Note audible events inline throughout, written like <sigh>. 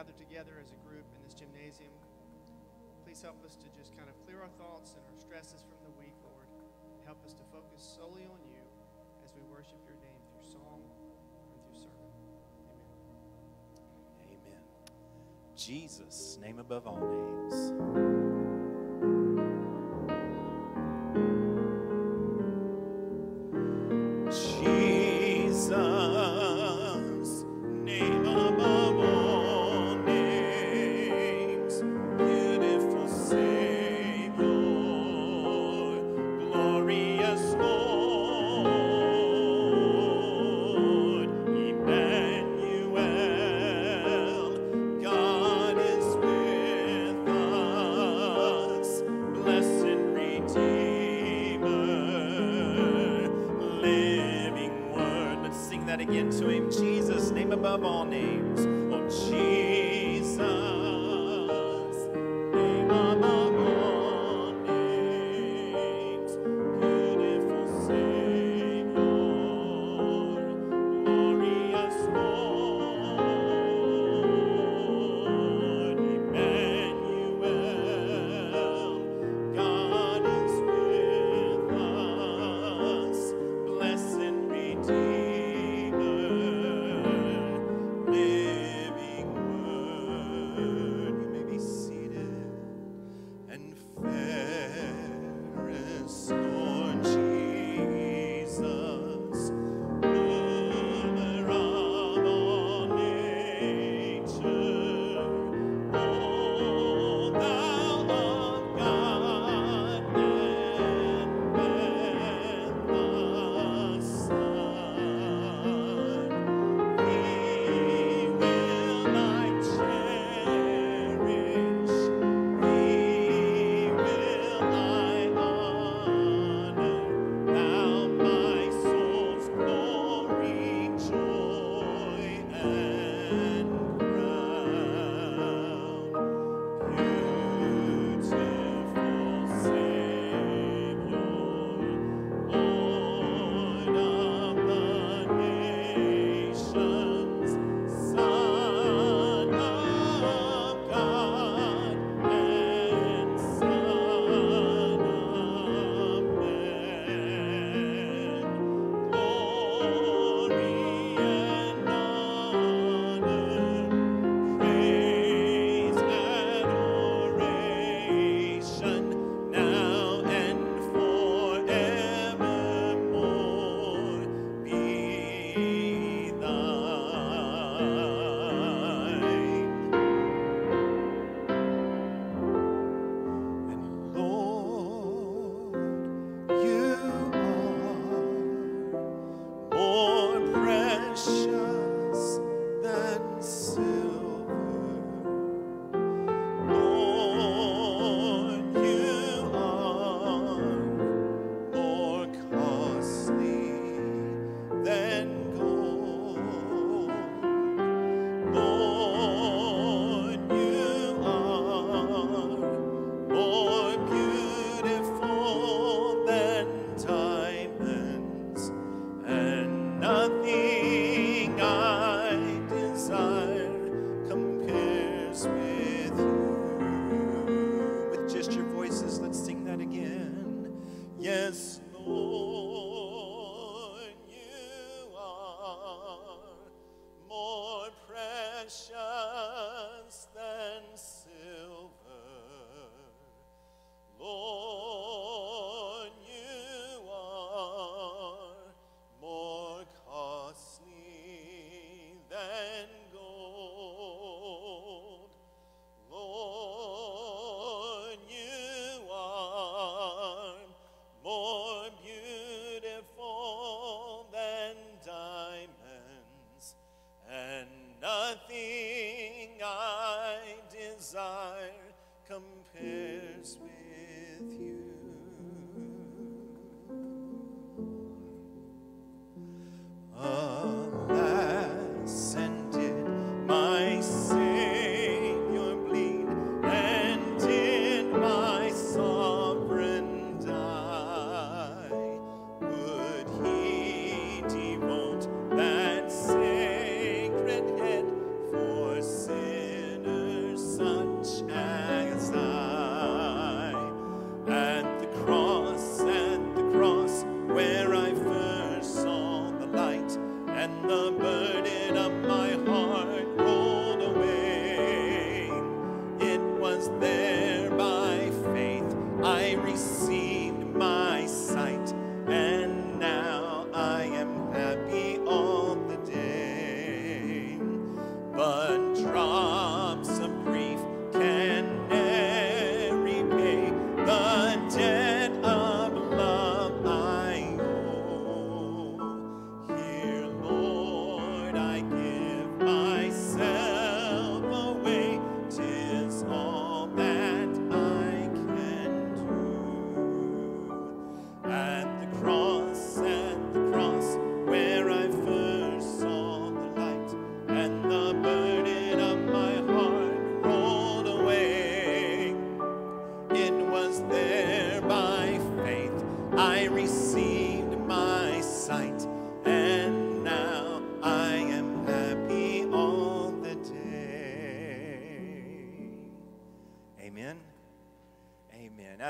gather together as a group in this gymnasium. Please help us to just kind of clear our thoughts and our stresses from the week, Lord. Help us to focus solely on you as we worship your name through song and through sermon. Amen. Amen. Jesus, name above all names. Above all names.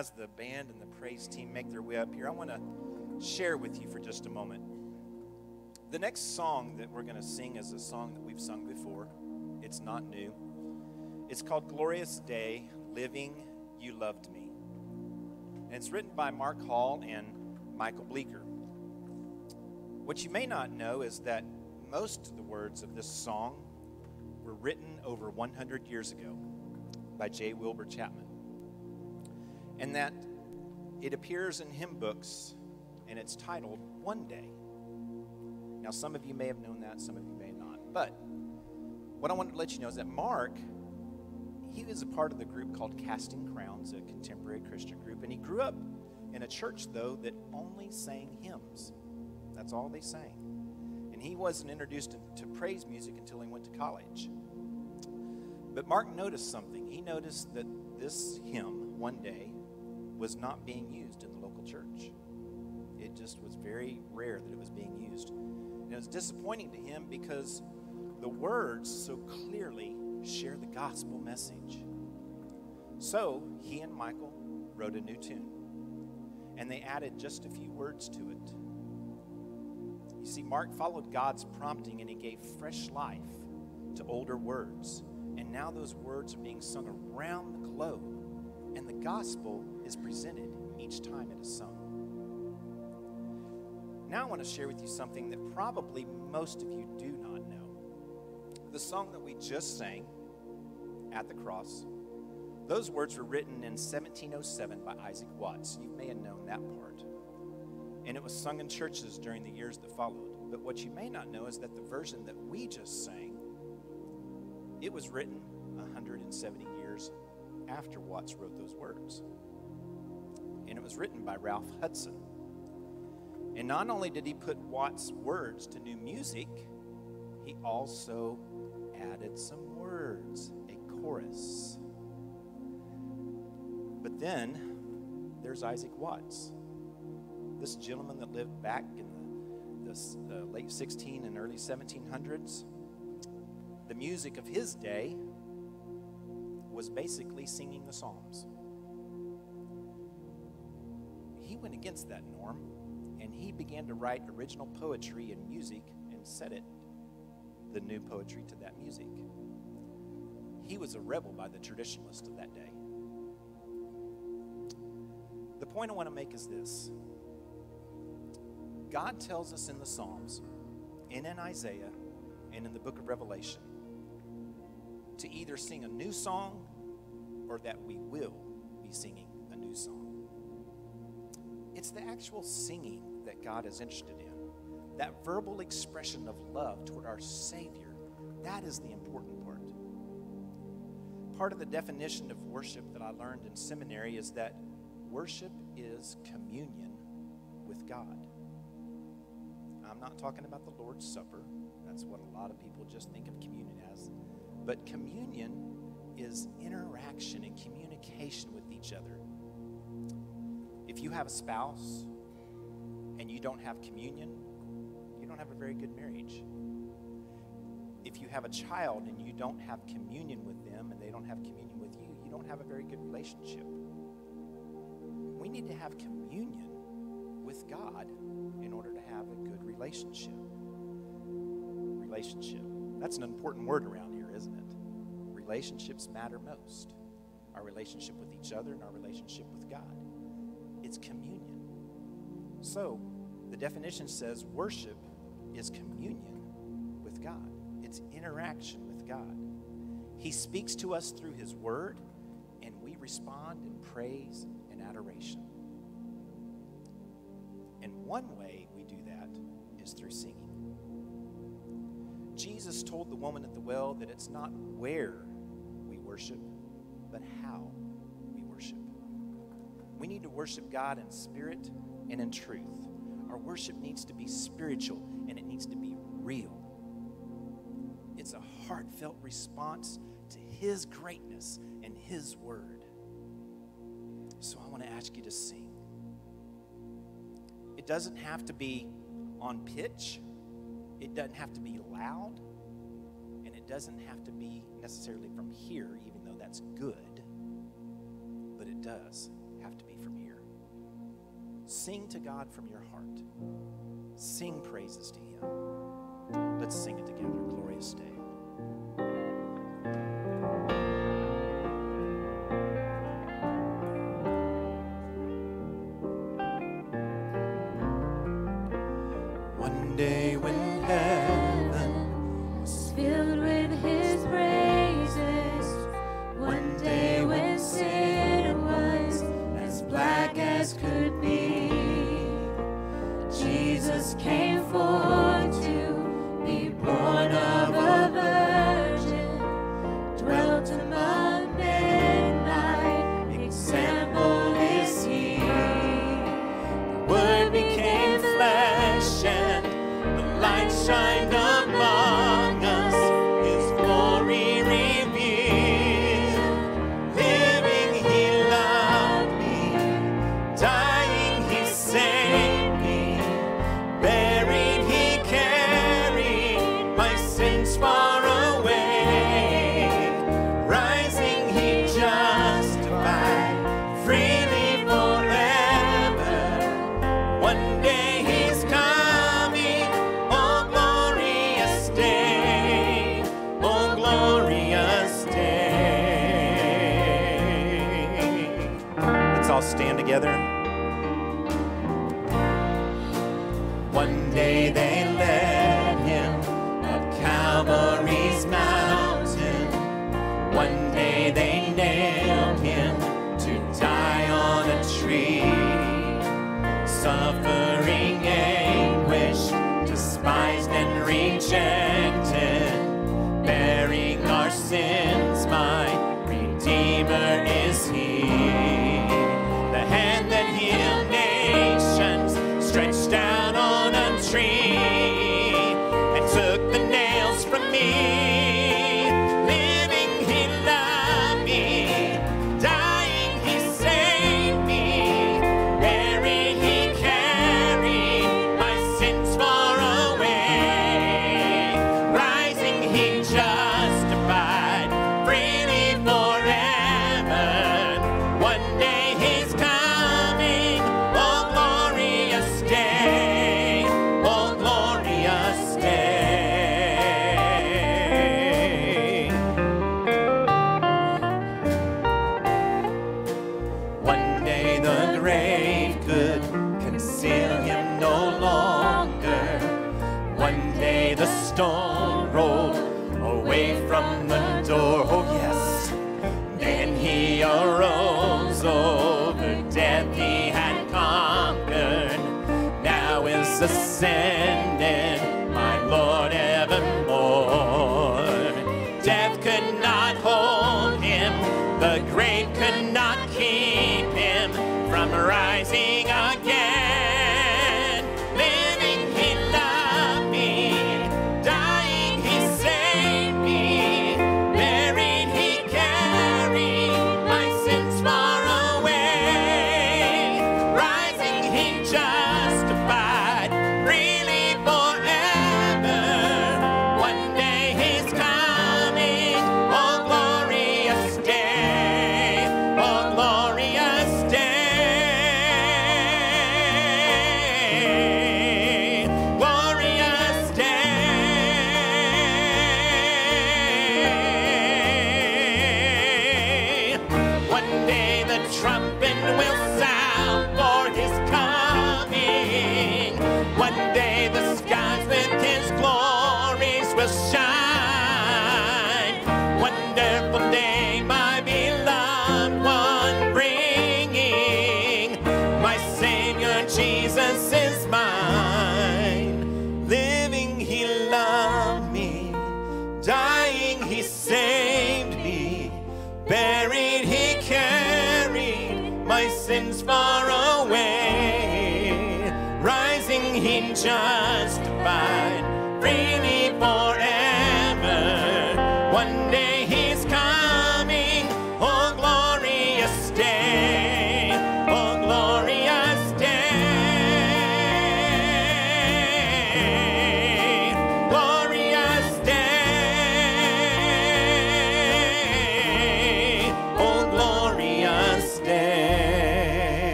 As the band and the praise team make their way up here, I want to share with you for just a moment. The next song that we're going to sing is a song that we've sung before. It's not new. It's called Glorious Day Living You Loved Me. And it's written by Mark Hall and Michael Bleecker. What you may not know is that most of the words of this song were written over 100 years ago by J. Wilbur Chapman. And that it appears in hymn books and it's titled One Day. Now, some of you may have known that, some of you may not. But what I wanted to let you know is that Mark he was a part of the group called Casting Crowns, a contemporary Christian group, and he grew up in a church, though, that only sang hymns. That's all they sang. And he wasn't introduced to, praise music until he went to college. But Mark noticed something. He noticed that this hymn, one day, was not being used in the local church. It just was very rare that it was being used. And it was disappointing to him because the words so clearly share the gospel message. So he and Michael wrote a new tune, and they added just a few words to it. You see, Mark followed God's prompting and he gave fresh life to older words. And now those words are being sung around the globe, and the gospel is presented each time it is sung. Now I want to share with you something that probably most of you do not know. The song that we just sang, At the Cross, those words were written in 1707 by Isaac Watts. You may have known that part. And it was sung in churches during the years that followed. But what you may not know is that the version that we just sang, it was written 170 years after Watts wrote those words. And it was written by Ralph Hudson. And not only did he put Watts' words to new music, he also added some words, a chorus. But then there's Isaac Watts, this gentleman that lived back in the, the uh, late 16 and early 1700s. The music of his day was basically singing the Psalms. Against that norm and he began to write original poetry and music and set it the new poetry to that music. He was a rebel by the traditionalists of that day. The point I want to make is this God tells us in the Psalms, and in Isaiah, and in the book of Revelation to either sing a new song or that we will be singing a new song. It's the actual singing that God is interested in that verbal expression of love toward our Savior, that is the important part. Part of the definition of worship that I learned in seminary is that worship is communion with God. I'm not talking about the Lord's Supper. That's what a lot of people just think of communion as. But communion is interaction and communication with each other. If you have a spouse and you don't have communion, you don't have a very good marriage. If you have a child and you don't have communion with them and they don't have communion with you, you don't have a very good relationship. We need to have communion with God in order to have a good relationship. Relationship. That's an important word around here, isn't it? Relationships matter most. Our relationship with each other and our relationship with God. It's communion. So, the definition says worship is communion with God, it's interaction with God. He speaks to us through His Word, and we respond in praise and adoration. And one way we do that is through singing. Jesus told the woman at the well that it's not where we worship, but how. We need to worship God in spirit and in truth. Our worship needs to be spiritual and it needs to be real. It's a heartfelt response to His greatness and His word. So I want to ask you to sing. It doesn't have to be on pitch, it doesn't have to be loud, and it doesn't have to be necessarily from here, even though that's good, but it does have to be from here. Sing to God from your heart. Sing praises to Him. Let's sing it together. Glorious day. One day when heaven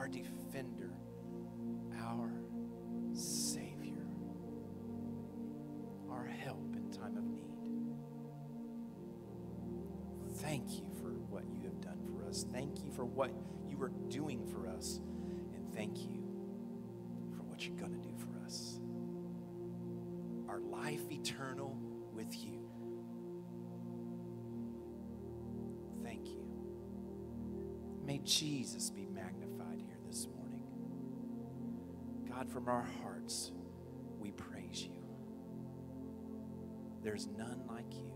our defender, our Savior, our help in time of need. Thank you for what you have done for us. Thank you for what you are doing for us. And thank you for what you're going to do for us. Our life eternal with you. Thank you. May Jesus be magnified. God, from our hearts, we praise you. There's none like you.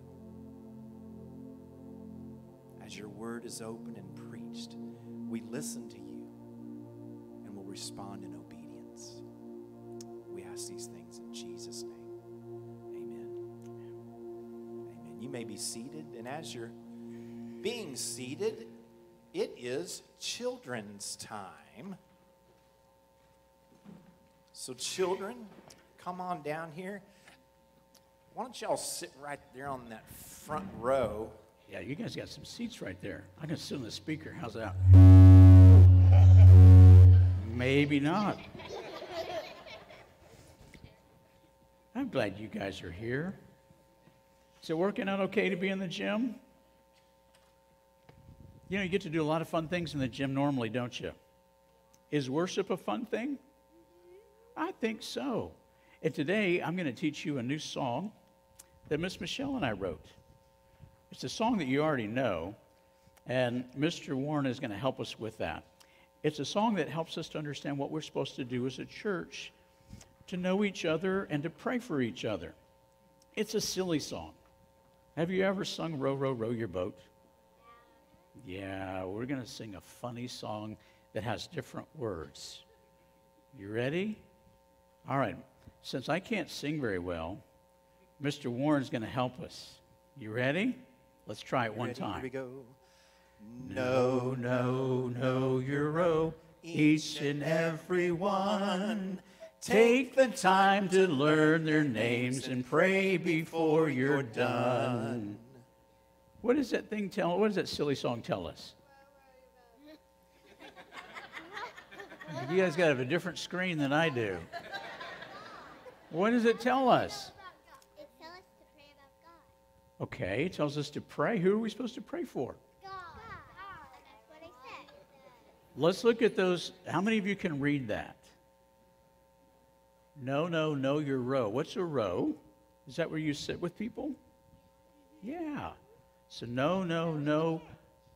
As your word is open and preached, we listen to you and will respond in obedience. We ask these things in Jesus' name. Amen. Amen. You may be seated, and as you're being seated, it is children's time. So, children, come on down here. Why don't y'all sit right there on that front row? Yeah, you guys got some seats right there. I can sit on the speaker. How's that? Maybe not. I'm glad you guys are here. Is it working out okay to be in the gym? You know, you get to do a lot of fun things in the gym normally, don't you? Is worship a fun thing? I think so. And today I'm going to teach you a new song that Miss Michelle and I wrote. It's a song that you already know, and Mr. Warren is going to help us with that. It's a song that helps us to understand what we're supposed to do as a church to know each other and to pray for each other. It's a silly song. Have you ever sung Row, Row, Row Your Boat? Yeah, we're going to sing a funny song that has different words. You ready? All right. Since I can't sing very well, Mr. Warren's going to help us. You ready? Let's try it one Ready? time. Here we go. No, no, no, your row, each and every one. Take the time to learn their names and pray before you're done. What does that thing tell? What does that silly song tell us? You guys got to have a different screen than I do. What does it tell us? It tells us to pray about God. Okay, it tells us to pray. Who are we supposed to pray for? God. That's what I said. Let's look at those. How many of you can read that? No, no, no, your row. What's a row? Is that where you sit with people? Yeah. So, no, no, no,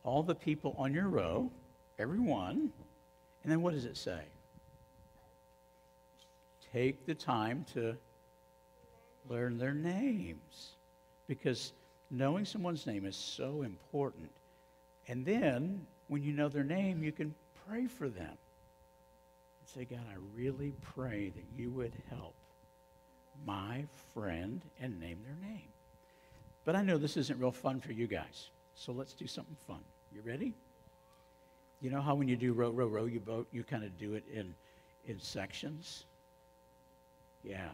all the people on your row, everyone. And then what does it say? Take the time to learn their names because knowing someone's name is so important. And then, when you know their name, you can pray for them. And say, God, I really pray that you would help my friend and name their name. But I know this isn't real fun for you guys. So let's do something fun. You ready? You know how when you do row, row, row your boat, you kind of do it in, in sections? Yeah.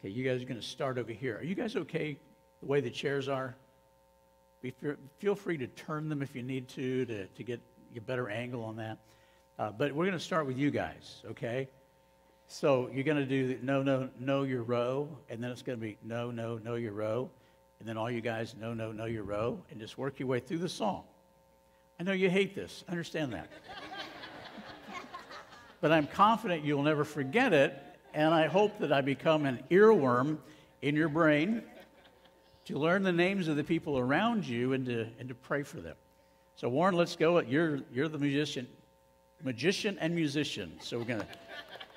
Okay, you guys are going to start over here. Are you guys okay the way the chairs are? Be, feel free to turn them if you need to to, to get a better angle on that. Uh, but we're going to start with you guys, okay? So you're going to do no, no, no, your row, and then it's going to be no, no, no, your row, and then all you guys no, no, no, your row, and just work your way through the song. I know you hate this. I understand that. <laughs> but I'm confident you'll never forget it, and I hope that I become an earworm in your brain to learn the names of the people around you and to, and to pray for them. So, Warren, let's go. You're, you're the musician, magician and musician. So, we're going to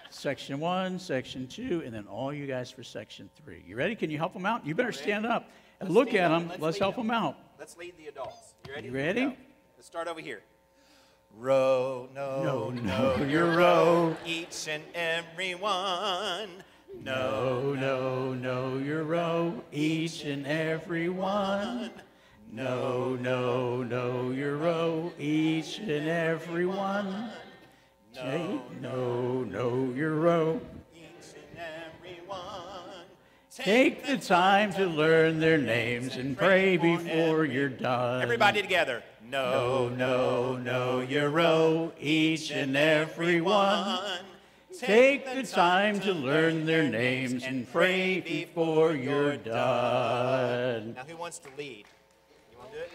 section one, section two, and then all you guys for section three. You ready? Can you help them out? You better stand up and Let's look at them. Let's Let's help them. them out. Let's lead the adults. You ready? You ready? Let's start over here. Row, no, No, no, no, your row, each and every one. No, no, no, your row, each and every one. No, no, no, your row, each and every one. Take, no, no, your row. Each and every one. Take the time to learn their names and pray before you're done. Everybody together. No, No, no, row, each and every one. Take the time to learn their names and pray before you're done. Now, who wants to lead? You want to do it?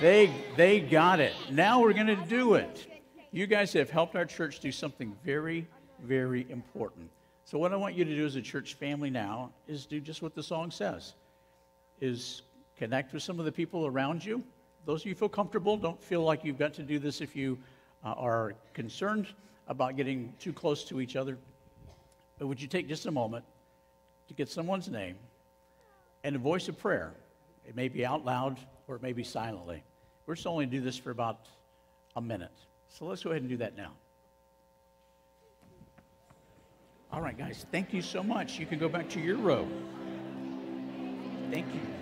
They, they got it. Now we're going to do it. You guys have helped our church do something very, very important. So what I want you to do as a church family now is do just what the song says. Is connect with some of the people around you. Those of you feel comfortable, don't feel like you've got to do this if you uh, are concerned about getting too close to each other. But would you take just a moment to get someone's name and a voice of prayer? It may be out loud or it may be silently. We're just only to do this for about a minute. So let's go ahead and do that now. All right, guys, thank you so much. You can go back to your row. Thank you.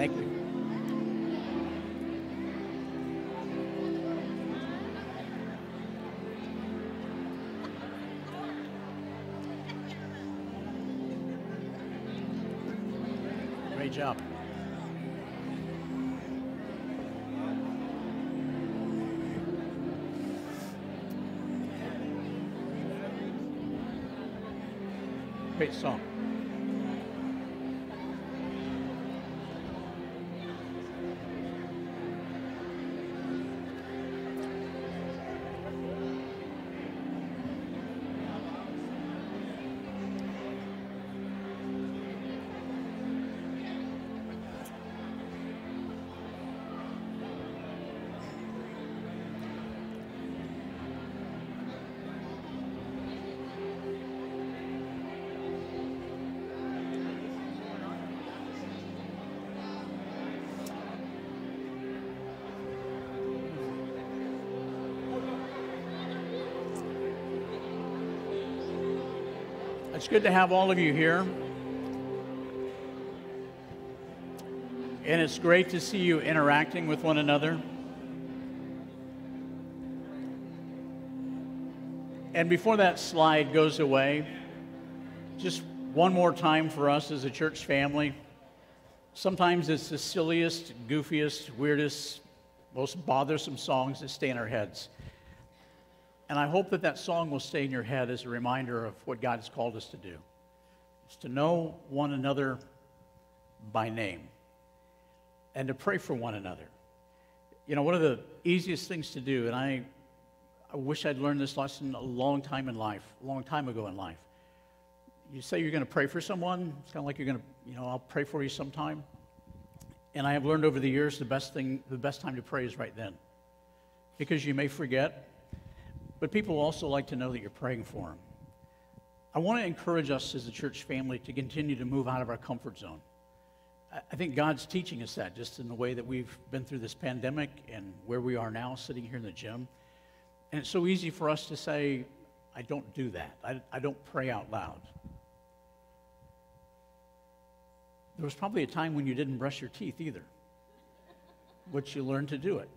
Thank you. Great job. Great song. Good to have all of you here. And it's great to see you interacting with one another. And before that slide goes away, just one more time for us as a church family. Sometimes it's the silliest, goofiest, weirdest, most bothersome songs that stay in our heads. And I hope that that song will stay in your head as a reminder of what God has called us to do. It's to know one another by name and to pray for one another. You know, one of the easiest things to do, and I, I wish I'd learned this lesson a long time in life, a long time ago in life. You say you're going to pray for someone, it's kind of like you're going to, you know, I'll pray for you sometime. And I have learned over the years the best thing, the best time to pray is right then. Because you may forget, but people also like to know that you're praying for them. I want to encourage us as a church family to continue to move out of our comfort zone. I think God's teaching us that just in the way that we've been through this pandemic and where we are now sitting here in the gym. And it's so easy for us to say, I don't do that. I, I don't pray out loud. There was probably a time when you didn't brush your teeth either, but you learned to do it.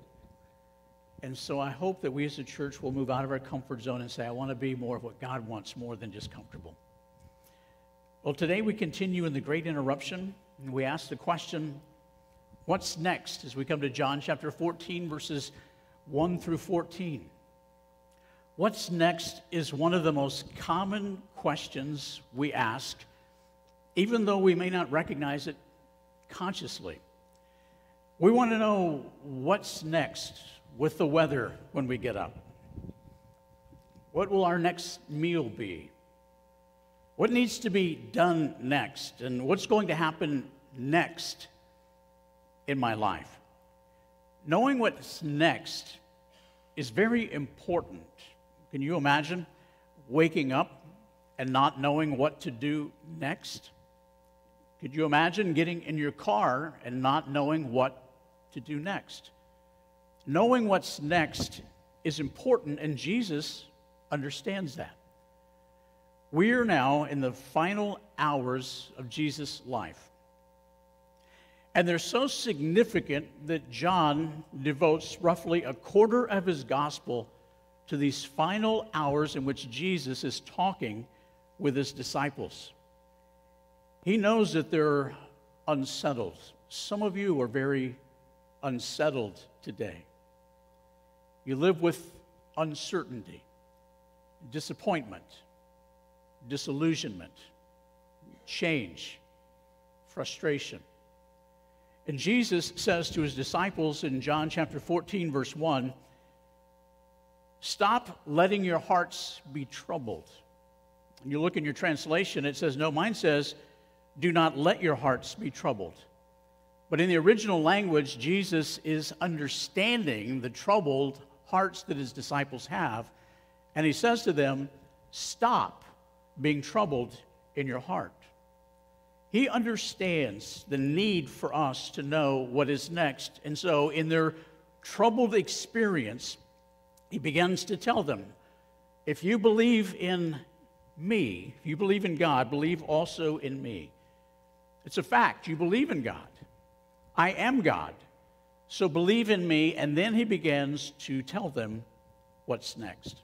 And so I hope that we as a church will move out of our comfort zone and say, I want to be more of what God wants more than just comfortable. Well, today we continue in the great interruption, and we ask the question, what's next as we come to John chapter 14, verses 1 through 14. What's next is one of the most common questions we ask, even though we may not recognize it consciously. We want to know what's next with the weather when we get up? What will our next meal be? What needs to be done next? And what's going to happen next in my life? Knowing what's next is very important. Can you imagine waking up and not knowing what to do next? Could you imagine getting in your car and not knowing what to do next? Knowing what's next is important, and Jesus understands that. We are now in the final hours of Jesus' life. And they're so significant that John devotes roughly a quarter of his gospel to these final hours in which Jesus is talking with his disciples. He knows that they're unsettled. Some of you are very unsettled today. You live with uncertainty, disappointment, disillusionment, change, frustration. And Jesus says to his disciples in John chapter 14, verse 1 Stop letting your hearts be troubled. And you look in your translation, it says, No, mine says, Do not let your hearts be troubled. But in the original language, Jesus is understanding the troubled hearts that his disciples have. And he says to them, Stop being troubled in your heart. He understands the need for us to know what is next. And so, in their troubled experience, he begins to tell them if you believe in me, if you believe in God, believe also in me. It's a fact. You believe in God. I am God. So believe in me. And then he begins to tell them what's next.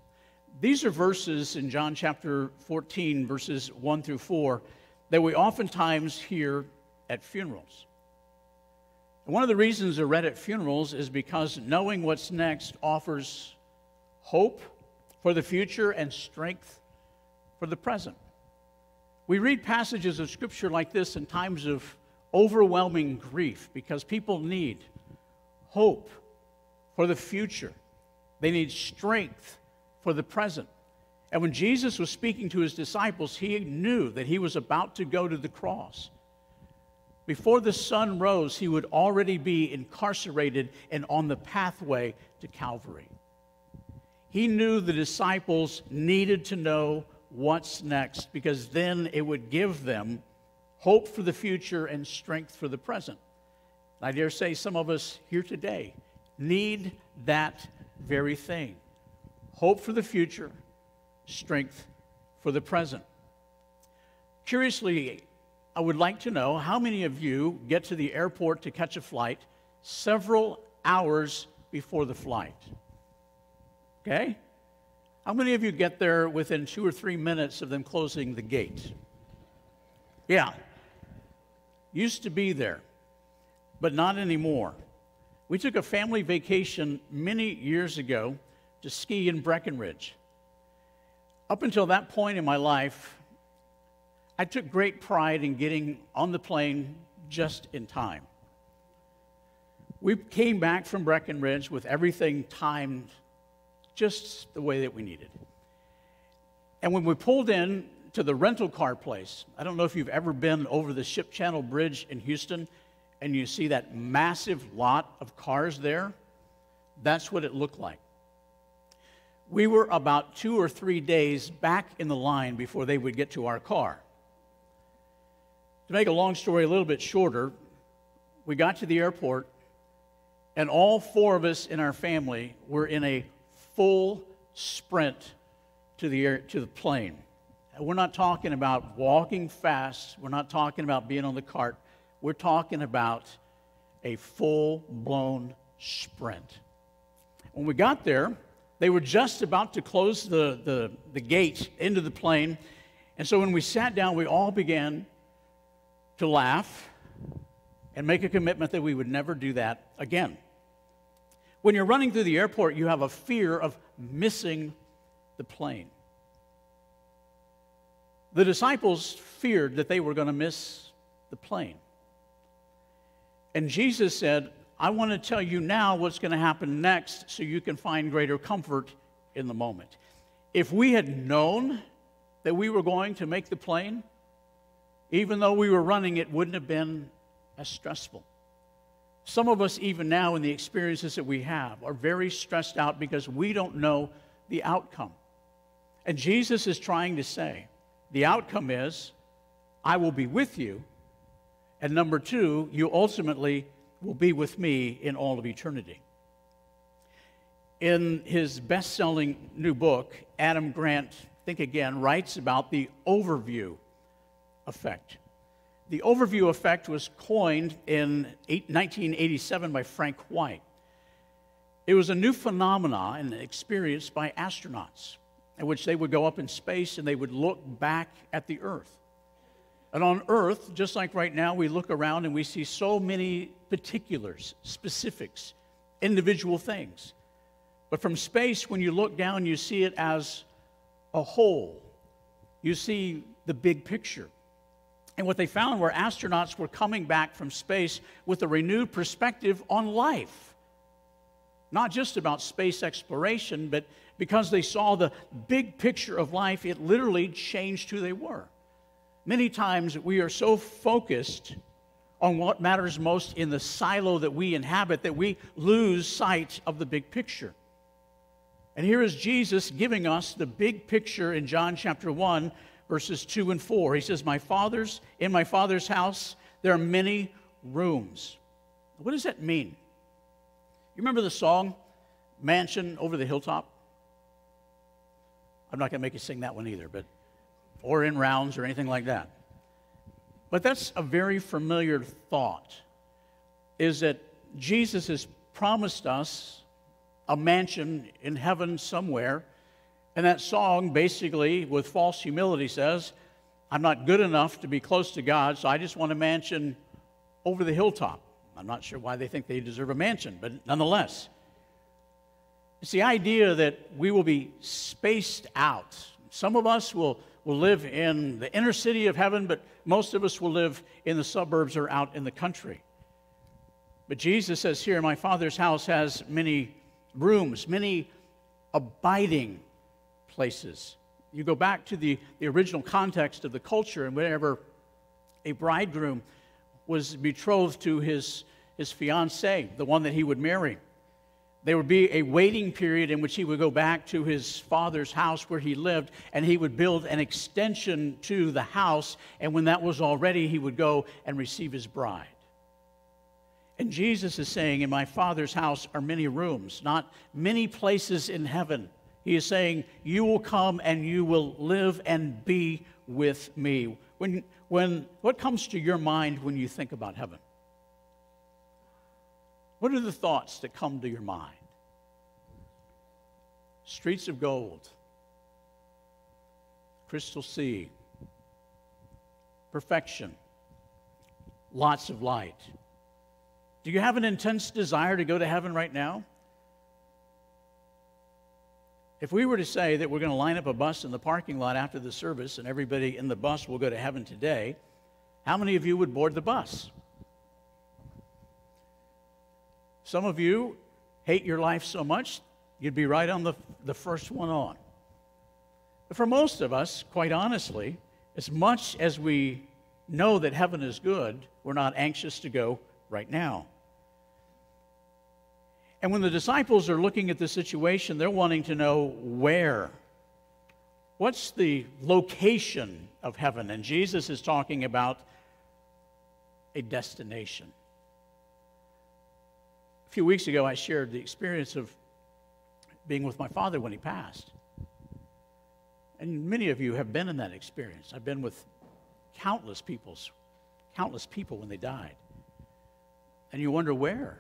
These are verses in John chapter 14, verses 1 through 4, that we oftentimes hear at funerals. One of the reasons they're read at funerals is because knowing what's next offers hope for the future and strength for the present. We read passages of scripture like this in times of overwhelming grief because people need hope for the future. They need strength for the present. And when Jesus was speaking to his disciples, he knew that he was about to go to the cross. Before the sun rose, he would already be incarcerated and on the pathway to Calvary. He knew the disciples needed to know what's next because then it would give them hope for the future and strength for the present. I dare say some of us here today need that very thing hope for the future, strength for the present. Curiously, I would like to know how many of you get to the airport to catch a flight several hours before the flight? Okay? How many of you get there within two or three minutes of them closing the gate? Yeah. Used to be there, but not anymore. We took a family vacation many years ago to ski in Breckenridge. Up until that point in my life, I took great pride in getting on the plane just in time. We came back from Breckenridge with everything timed just the way that we needed. And when we pulled in to the rental car place, I don't know if you've ever been over the Ship Channel Bridge in Houston and you see that massive lot of cars there. That's what it looked like. We were about two or three days back in the line before they would get to our car. To make a long story a little bit shorter, we got to the airport, and all four of us in our family were in a full sprint to the, air, to the plane. We're not talking about walking fast, we're not talking about being on the cart. We're talking about a full blown sprint. When we got there, they were just about to close the, the, the gate into the plane. And so when we sat down, we all began to laugh and make a commitment that we would never do that again. When you're running through the airport, you have a fear of missing the plane. The disciples feared that they were going to miss the plane. And Jesus said, I want to tell you now what's going to happen next so you can find greater comfort in the moment. If we had known that we were going to make the plane, even though we were running, it wouldn't have been as stressful. Some of us, even now, in the experiences that we have, are very stressed out because we don't know the outcome. And Jesus is trying to say, the outcome is, I will be with you. And number two, you ultimately will be with me in all of eternity. In his best selling new book, Adam Grant, Think Again, writes about the overview effect. The overview effect was coined in 1987 by Frank White. It was a new phenomenon and experienced by astronauts, in which they would go up in space and they would look back at the Earth. And on Earth, just like right now, we look around and we see so many particulars, specifics, individual things. But from space, when you look down, you see it as a whole. You see the big picture. And what they found were astronauts were coming back from space with a renewed perspective on life. Not just about space exploration, but because they saw the big picture of life, it literally changed who they were. Many times we are so focused on what matters most in the silo that we inhabit that we lose sight of the big picture. And here is Jesus giving us the big picture in John chapter 1 verses 2 and 4. He says, My father's, in my father's house, there are many rooms. What does that mean? You remember the song, Mansion Over the Hilltop? I'm not going to make you sing that one either, but, or in rounds or anything like that. But that's a very familiar thought, is that Jesus has promised us a mansion in heaven somewhere and that song basically, with false humility, says, I'm not good enough to be close to God, so I just want a mansion over the hilltop. I'm not sure why they think they deserve a mansion, but nonetheless. It's the idea that we will be spaced out. Some of us will, will live in the inner city of heaven, but most of us will live in the suburbs or out in the country. But Jesus says here, My Father's house has many rooms, many abiding places. You go back to the, the original context of the culture, and whenever a bridegroom was betrothed to his, his fiancee, the one that he would marry, there would be a waiting period in which he would go back to his father's house where he lived, and he would build an extension to the house. And when that was all ready, he would go and receive his bride. And Jesus is saying, In my father's house are many rooms, not many places in heaven. He is saying, You will come and you will live and be with me. When, when, what comes to your mind when you think about heaven? What are the thoughts that come to your mind? Streets of gold, crystal sea, perfection, lots of light. Do you have an intense desire to go to heaven right now? If we were to say that we're going to line up a bus in the parking lot after the service and everybody in the bus will go to heaven today, how many of you would board the bus? Some of you hate your life so much, you'd be right on the, the first one on. But for most of us, quite honestly, as much as we know that heaven is good, we're not anxious to go right now. And when the disciples are looking at the situation, they're wanting to know where. What's the location of heaven? And Jesus is talking about a destination. A few weeks ago, I shared the experience of being with my father when he passed. And many of you have been in that experience. I've been with countless people's countless people when they died. And you wonder where?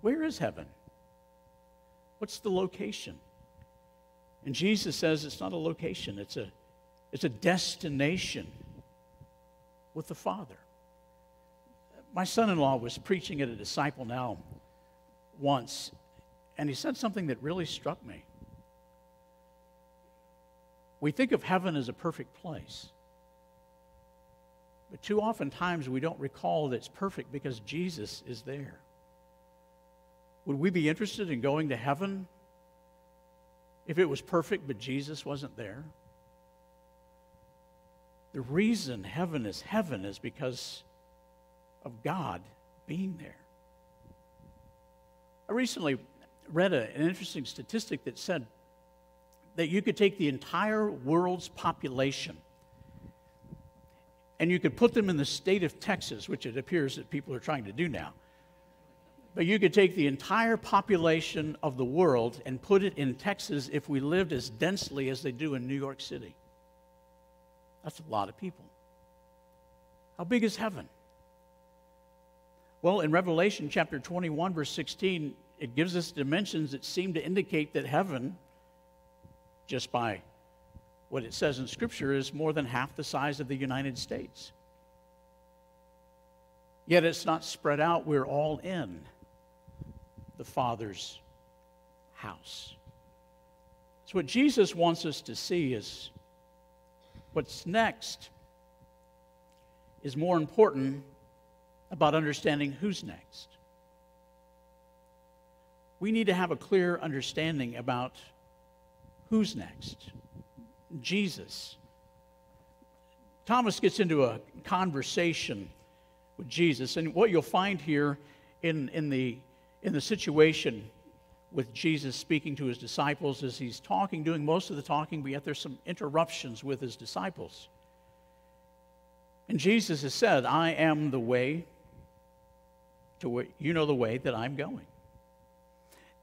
Where is heaven? What's the location? And Jesus says it's not a location, it's a, it's a destination with the Father. My son in law was preaching at a disciple now once, and he said something that really struck me. We think of heaven as a perfect place. But too often times we don't recall that it's perfect because Jesus is there. Would we be interested in going to heaven if it was perfect but Jesus wasn't there? The reason heaven is heaven is because of God being there. I recently read a, an interesting statistic that said that you could take the entire world's population and you could put them in the state of Texas, which it appears that people are trying to do now. But you could take the entire population of the world and put it in Texas if we lived as densely as they do in New York City. That's a lot of people. How big is heaven? Well, in Revelation chapter 21, verse 16, it gives us dimensions that seem to indicate that heaven, just by what it says in Scripture, is more than half the size of the United States. Yet it's not spread out, we're all in the Father's house. So, what Jesus wants us to see is what's next is more important about understanding who's next. We need to have a clear understanding about who's next. Jesus. Thomas gets into a conversation with Jesus, and what you'll find here in, in the in the situation with Jesus speaking to his disciples as he's talking, doing most of the talking, but yet there's some interruptions with his disciples. And Jesus has said, I am the way to you know the way that I'm going.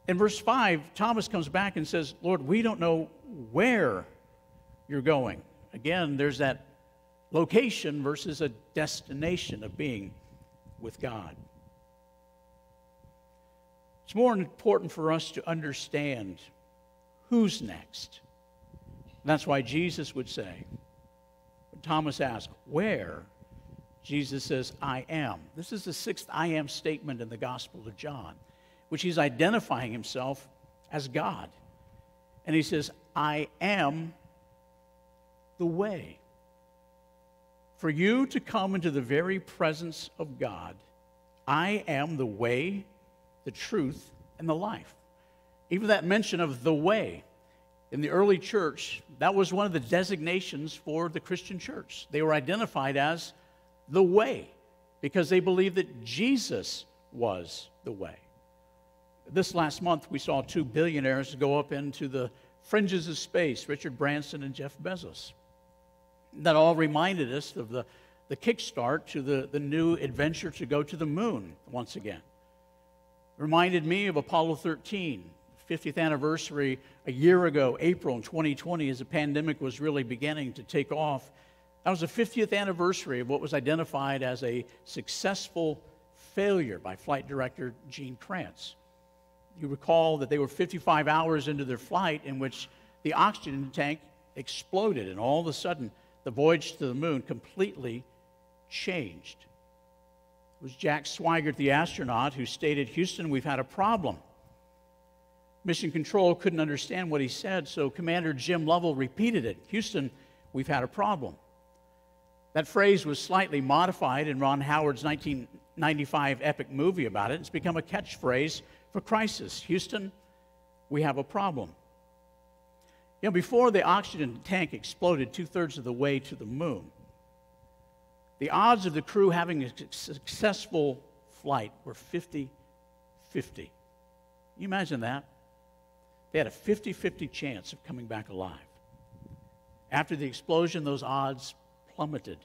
In verse 5, Thomas comes back and says, Lord, we don't know where you're going. Again, there's that location versus a destination of being with God. It's more important for us to understand who's next. That's why Jesus would say, when Thomas asked, Where? Jesus says, I am. This is the sixth I am statement in the Gospel of John, which he's identifying himself as God. And he says, I am the way. For you to come into the very presence of God, I am the way, the truth, and the life. Even that mention of the way in the early church, that was one of the designations for the Christian church. They were identified as the way because they believed that Jesus was the way. This last month, we saw two billionaires go up into the fringes of space Richard Branson and Jeff Bezos. That all reminded us of the, the kickstart to the, the new adventure to go to the moon once again reminded me of Apollo 13, 50th anniversary a year ago, April in 2020, as the pandemic was really beginning to take off. That was the 50th anniversary of what was identified as a successful failure by flight director Gene Kranz. You recall that they were 55 hours into their flight in which the oxygen tank exploded, and all of a sudden, the voyage to the moon completely changed. It was Jack Swigert, the astronaut, who stated, Houston, we've had a problem. Mission Control couldn't understand what he said, so Commander Jim Lovell repeated it Houston, we've had a problem. That phrase was slightly modified in Ron Howard's 1995 epic movie about it. It's become a catchphrase for crisis. Houston, we have a problem. You know, before the oxygen tank exploded two thirds of the way to the moon, the odds of the crew having a successful flight were 50 50. Can you imagine that? They had a 50 50 chance of coming back alive. After the explosion, those odds plummeted.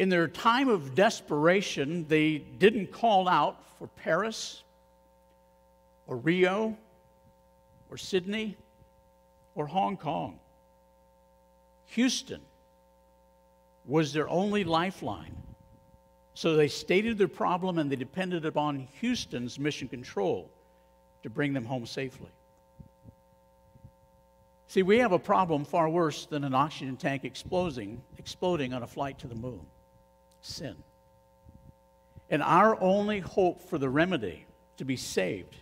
In their time of desperation, they didn't call out for Paris or Rio or Sydney or Hong Kong. Houston was their only lifeline. So they stated their problem and they depended upon Houston's mission control to bring them home safely. See, we have a problem far worse than an oxygen tank exploding, exploding on a flight to the moon sin. And our only hope for the remedy to be saved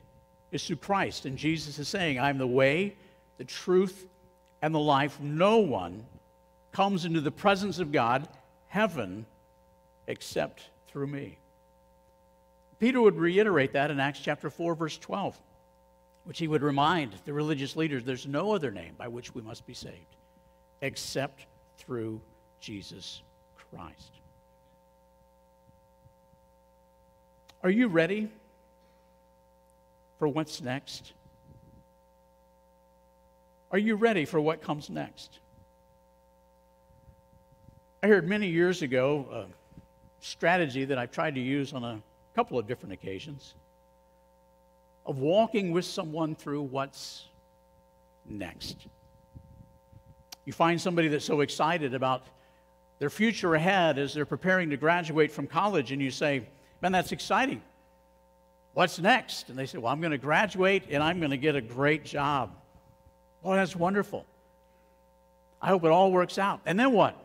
is through Christ. And Jesus is saying, I'm the way, the truth, and the life. No one comes into the presence of God, heaven, except through me. Peter would reiterate that in Acts chapter 4, verse 12 which he would remind the religious leaders there's no other name by which we must be saved except through Jesus Christ. Are you ready for what's next? Are you ready for what comes next? I heard many years ago a strategy that I've tried to use on a couple of different occasions of walking with someone through what's next. You find somebody that's so excited about their future ahead as they're preparing to graduate from college, and you say, Man, that's exciting. What's next? And they say, Well, I'm going to graduate and I'm going to get a great job. Well, that's wonderful. I hope it all works out. And then what?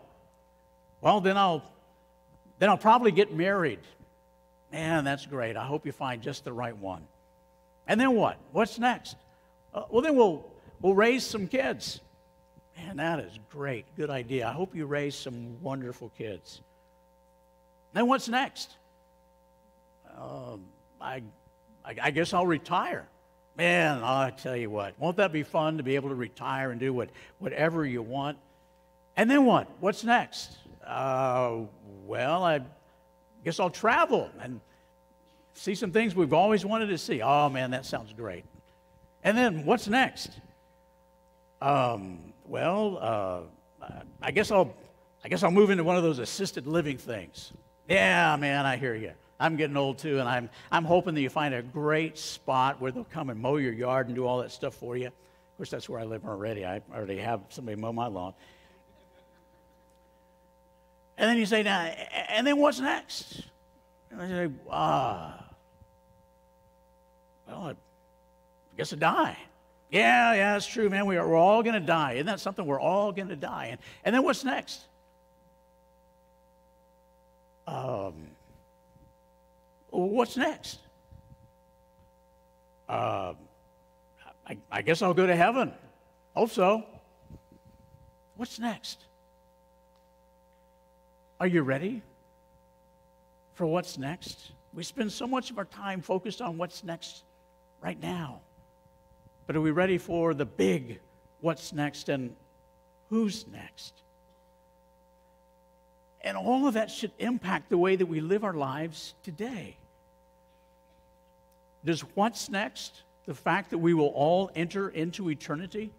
Well, then I'll then I'll probably get married. Man, that's great. I hope you find just the right one. And then what? What's next? Uh, well, then we'll, we'll raise some kids. Man, that is great. Good idea. I hope you raise some wonderful kids. Then what's next? Um, I, I, I, guess I'll retire. Man, I tell you what, won't that be fun to be able to retire and do what, whatever you want? And then what? What's next? Uh, well, I guess I'll travel and see some things we've always wanted to see. Oh, man, that sounds great. And then what's next? Um, well, uh, I guess I'll, I guess I'll move into one of those assisted living things. Yeah, man, I hear you. I'm getting old too, and I'm, I'm hoping that you find a great spot where they'll come and mow your yard and do all that stuff for you. Of course, that's where I live already. I already have somebody mow my lawn. And then you say, and then what's next? And I say, ah, well, I guess I die. Yeah, yeah, that's true, man. We are, we're all going to die. Isn't that something? We're all going to die. And, and then what's next? Um, what's next? Uh, I, I guess I'll go to heaven. Hope so. What's next? Are you ready for what's next? We spend so much of our time focused on what's next right now. But are we ready for the big what's next and who's next? And all of that should impact the way that we live our lives today. Does what's next, the fact that we will all enter into eternity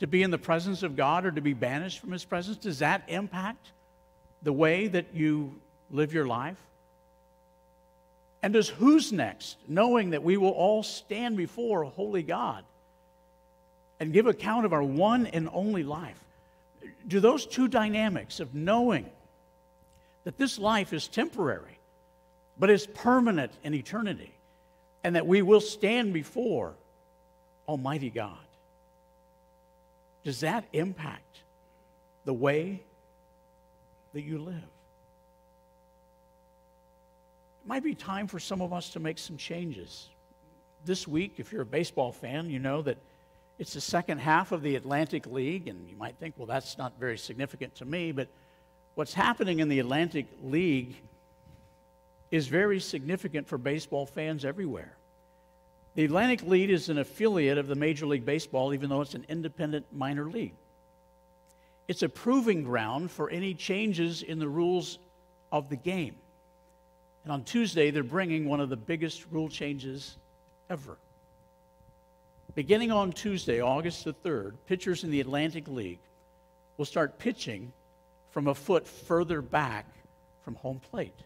to be in the presence of God or to be banished from His presence, does that impact the way that you live your life? And does who's next, knowing that we will all stand before a holy God and give account of our one and only life? do those two dynamics of knowing that this life is temporary, but is permanent in eternity, and that we will stand before Almighty God, does that impact the way that you live? It might be time for some of us to make some changes. This week, if you're a baseball fan, you know that it's the second half of the Atlantic League, and you might think, well, that's not very significant to me, but what's happening in the Atlantic League is very significant for baseball fans everywhere. The Atlantic League is an affiliate of the Major League Baseball, even though it's an independent minor league. It's a proving ground for any changes in the rules of the game. And on Tuesday, they're bringing one of the biggest rule changes ever. Beginning on Tuesday, August the 3rd, pitchers in the Atlantic League will start pitching from a foot further back from home plate.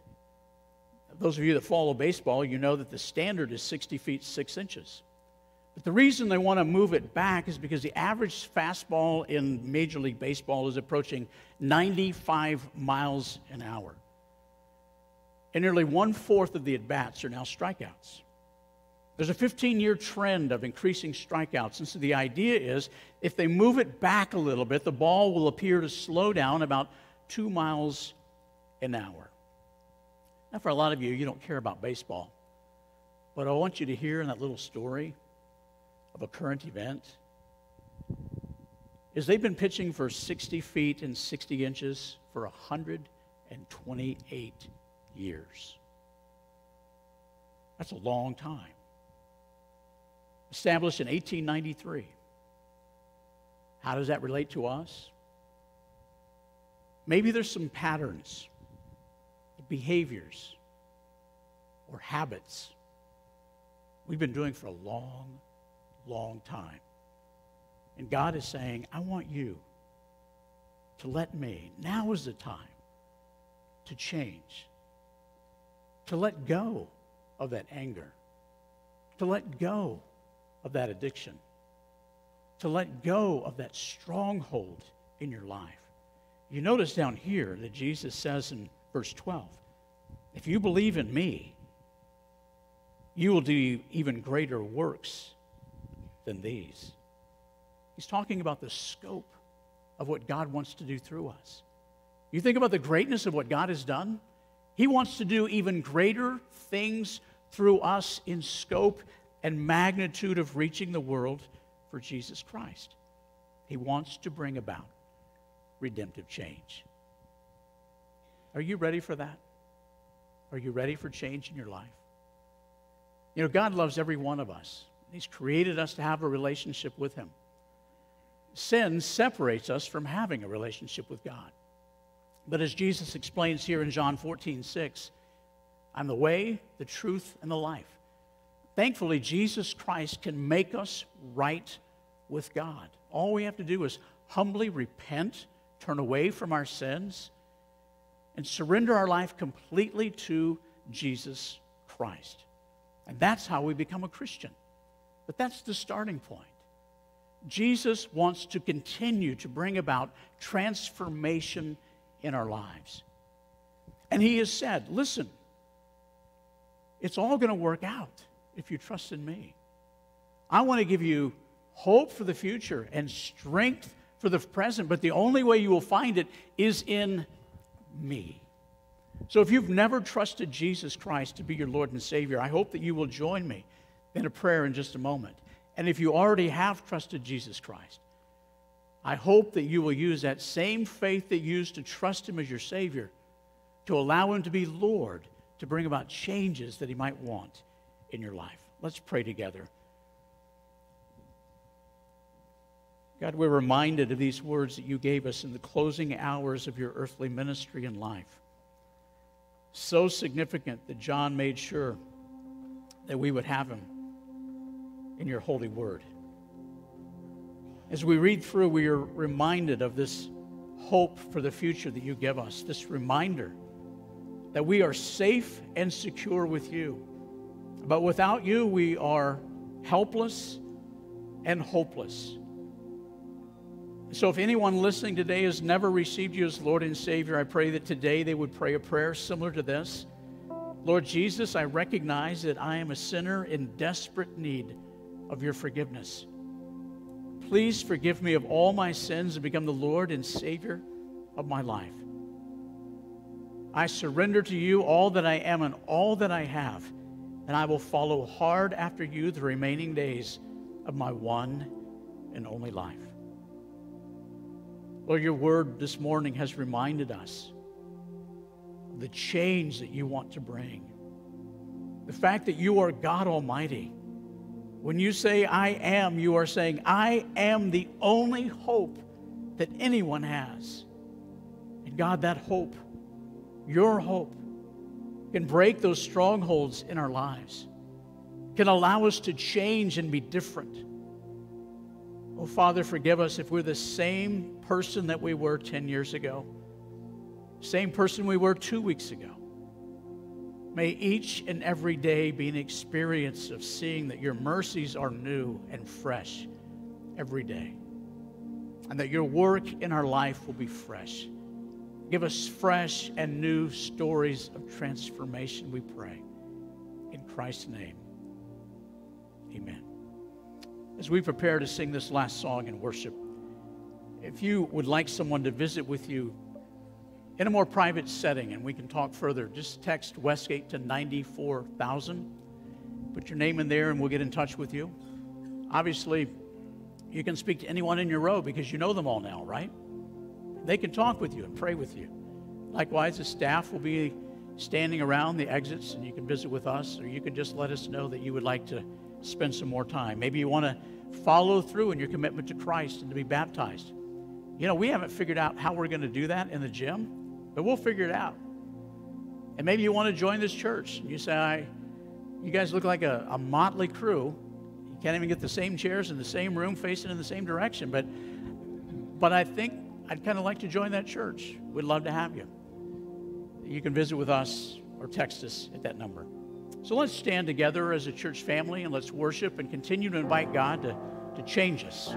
Those of you that follow baseball, you know that the standard is 60 feet 6 inches. But the reason they want to move it back is because the average fastball in Major League Baseball is approaching 95 miles an hour. And nearly one fourth of the at bats are now strikeouts. There's a 15 year trend of increasing strikeouts. And so the idea is if they move it back a little bit, the ball will appear to slow down about two miles an hour. Now, for a lot of you, you don't care about baseball. But I want you to hear in that little story of a current event is they've been pitching for 60 feet and 60 inches for 128 years. That's a long time established in 1893. How does that relate to us? Maybe there's some patterns, behaviors, or habits we've been doing for a long, long time. And God is saying, I want you to let me, now is the time to change, to let go of that anger, to let go of that addiction, to let go of that stronghold in your life. You notice down here that Jesus says in verse 12, if you believe in me, you will do even greater works than these. He's talking about the scope of what God wants to do through us. You think about the greatness of what God has done? He wants to do even greater things through us in scope and magnitude of reaching the world for Jesus Christ. He wants to bring about redemptive change. Are you ready for that? Are you ready for change in your life? You know, God loves every one of us. He's created us to have a relationship with Him. Sin separates us from having a relationship with God. But as Jesus explains here in John 14, 6, I'm the way, the truth, and the life. Thankfully, Jesus Christ can make us right with God. All we have to do is humbly repent, turn away from our sins, and surrender our life completely to Jesus Christ. And that's how we become a Christian. But that's the starting point. Jesus wants to continue to bring about transformation in our lives. And he has said, listen, it's all going to work out if you trust in me. I want to give you hope for the future and strength for the present, but the only way you will find it is in me. So if you've never trusted Jesus Christ to be your Lord and Savior, I hope that you will join me in a prayer in just a moment. And if you already have trusted Jesus Christ, I hope that you will use that same faith that you used to trust Him as your Savior to allow Him to be Lord, to bring about changes that He might want in your life. Let's pray together. God, we're reminded of these words that you gave us in the closing hours of your earthly ministry and life. So significant that John made sure that we would have him in your holy word. As we read through, we are reminded of this hope for the future that you give us, this reminder that we are safe and secure with you. But without you, we are helpless and hopeless. So, if anyone listening today has never received you as Lord and Savior, I pray that today they would pray a prayer similar to this Lord Jesus, I recognize that I am a sinner in desperate need of your forgiveness. Please forgive me of all my sins and become the Lord and Savior of my life. I surrender to you all that I am and all that I have, and I will follow hard after you the remaining days of my one and only life. Lord, your word this morning has reminded us the change that you want to bring. The fact that you are God Almighty. When you say, I am, you are saying, I am the only hope that anyone has. And God, that hope, your hope, can break those strongholds in our lives, can allow us to change and be different. Oh, Father, forgive us if we're the same person that we were 10 years ago same person we were two weeks ago. May each and every day be an experience of seeing that your mercies are new and fresh every day, and that your work in our life will be fresh. Give us fresh and new stories of transformation, we pray. In Christ's name, amen. As we prepare to sing this last song in worship, if you would like someone to visit with you in a more private setting and we can talk further, just text Westgate to 94,000. Put your name in there and we'll get in touch with you. Obviously, you can speak to anyone in your row because you know them all now, right? They can talk with you and pray with you. Likewise, the staff will be standing around the exits and you can visit with us or you can just let us know that you would like to spend some more time. Maybe you want to follow through in your commitment to Christ and to be baptized. You know, we haven't figured out how we're going to do that in the gym. But we'll figure it out. And maybe you want to join this church. And you say, I, you guys look like a, a motley crew. You can't even get the same chairs in the same room facing in the same direction. But, but I think I'd kind of like to join that church. We'd love to have you. You can visit with us or text us at that number. So let's stand together as a church family and let's worship and continue to invite God to, to change us.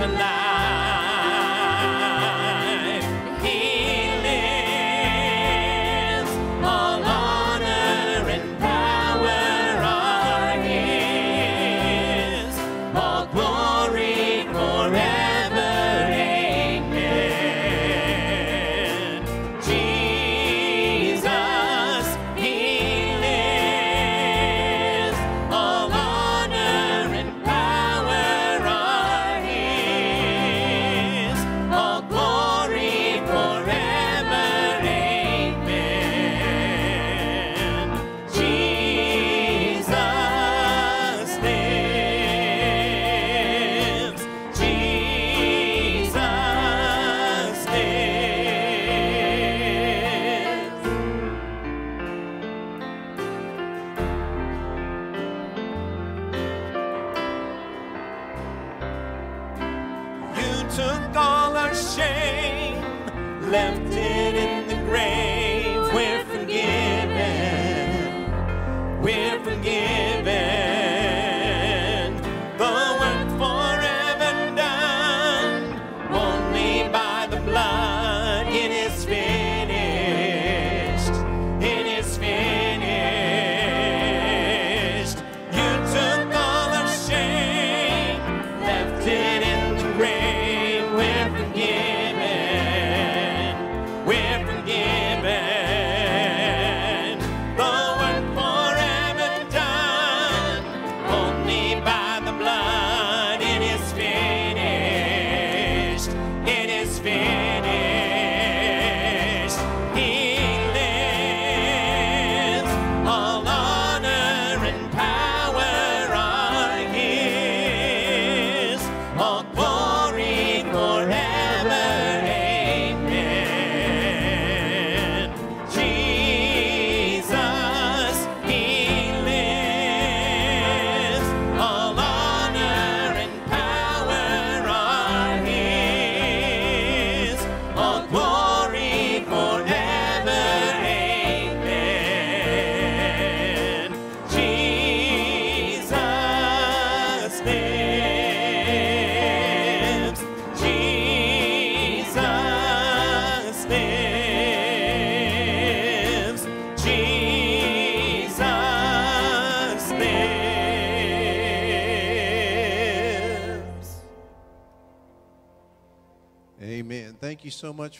Tonight.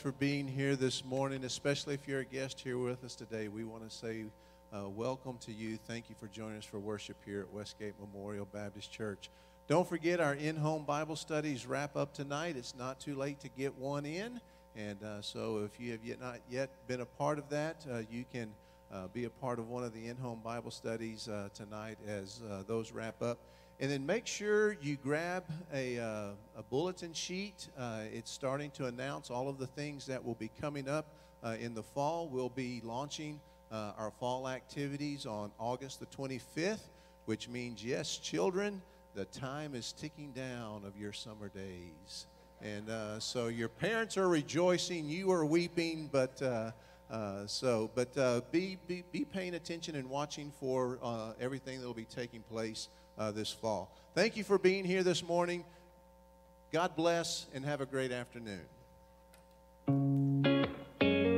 For being here this morning, especially if you're a guest here with us today. We want to say uh, welcome to you. Thank you for joining us for worship here at Westgate Memorial Baptist Church. Don't forget our in home Bible studies wrap up tonight. It's not too late to get one in. And uh, so if you have yet not yet been a part of that, uh, you can uh, be a part of one of the in home Bible studies uh, tonight as uh, those wrap up. And then make sure you grab a, uh, a bulletin sheet. Uh, it's starting to announce all of the things that will be coming up uh, in the fall. We'll be launching uh, our fall activities on August the 25th, which means, yes, children, the time is ticking down of your summer days. And uh, so your parents are rejoicing, you are weeping, but. Uh, uh, so, but uh, be, be, be paying attention and watching for uh, everything that will be taking place uh, this fall. Thank you for being here this morning. God bless and have a great afternoon.